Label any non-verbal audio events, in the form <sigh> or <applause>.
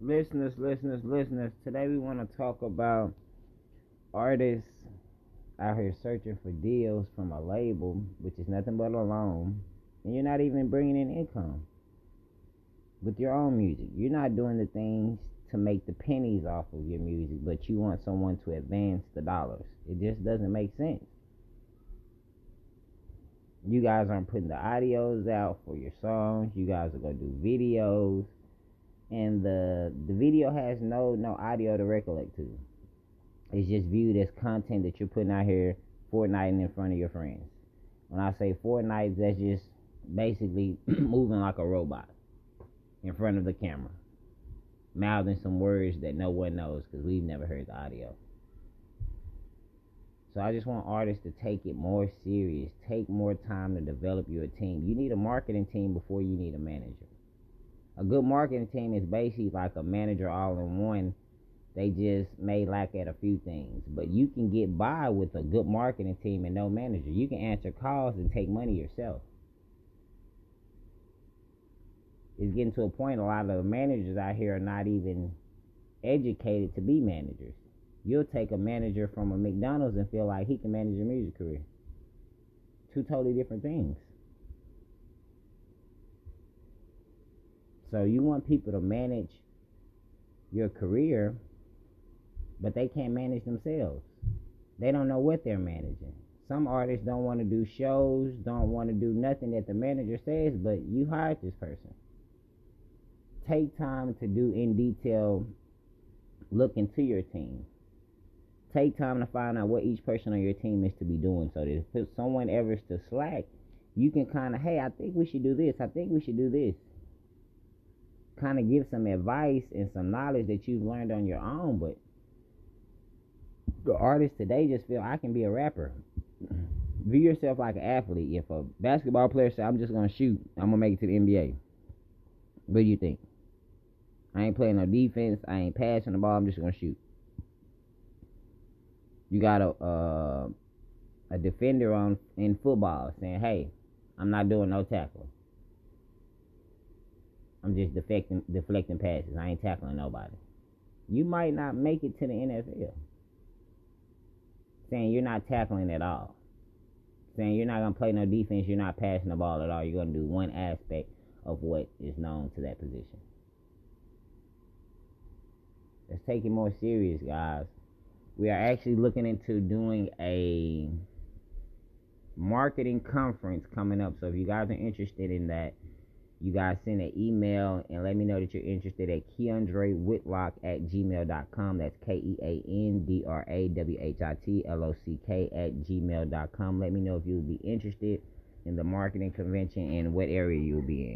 listeners, listeners, listeners. Today we want to talk about artists out here searching for deals from a label, which is nothing but a loan, and you're not even bringing in income with your own music. You're not doing the things to make the pennies off of your music, but you want someone to advance the dollars. It just doesn't make sense. You guys aren't putting the audios out for your songs. You guys are gonna do videos and the the video has no no audio to recollect to. It's just viewed as content that you're putting out here Fortnite in front of your friends. When I say Fortnite, that's just basically <clears throat> moving like a robot in front of the camera, mouthing some words that no one knows because we've never heard the audio. So I just want artists to take it more serious. Take more time to develop your team. You need a marketing team before you need a manager a good marketing team is basically like a manager all in one. They just may lack at a few things, but you can get by with a good marketing team and no manager. You can answer calls and take money yourself. It's getting to a point a lot of the managers out here are not even educated to be managers. You'll take a manager from a McDonald's and feel like he can manage your music career. Two totally different things. So you want people to manage your career, but they can't manage themselves. They don't know what they're managing. Some artists don't want to do shows, don't want to do nothing that the manager says, but you hired this person. Take time to do in detail look into your team. Take time to find out what each person on your team is to be doing so that if someone ever to slack, you can kind of, hey, I think we should do this. I think we should do this kind of give some advice and some knowledge that you've learned on your own. But the artists today just feel I can be a rapper. <clears throat> View yourself like an athlete. If a basketball player says, I'm just going to shoot, I'm going to make it to the NBA. What do you think? I ain't playing no defense. I ain't passing the ball. I'm just going to shoot. You got a uh, a defender on in football saying, "Hey, I'm not doing no tackle. I'm just deflecting deflecting passes. I ain't tackling nobody. You might not make it to the NFL. Saying you're not tackling at all. Saying you're not gonna play no defense, you're not passing the ball at all. You're gonna do one aspect of what is known to that position. Let's take it more serious, guys. We are actually looking into doing a marketing conference coming up. So if you guys are interested in that, you guys send an email and let me know that you're interested at Keandra Whitlock at gmail.com. That's K E A N D R A W H I T L O C K at gmail.com. Let me know if you'll be interested in the marketing convention and what area you'll be in.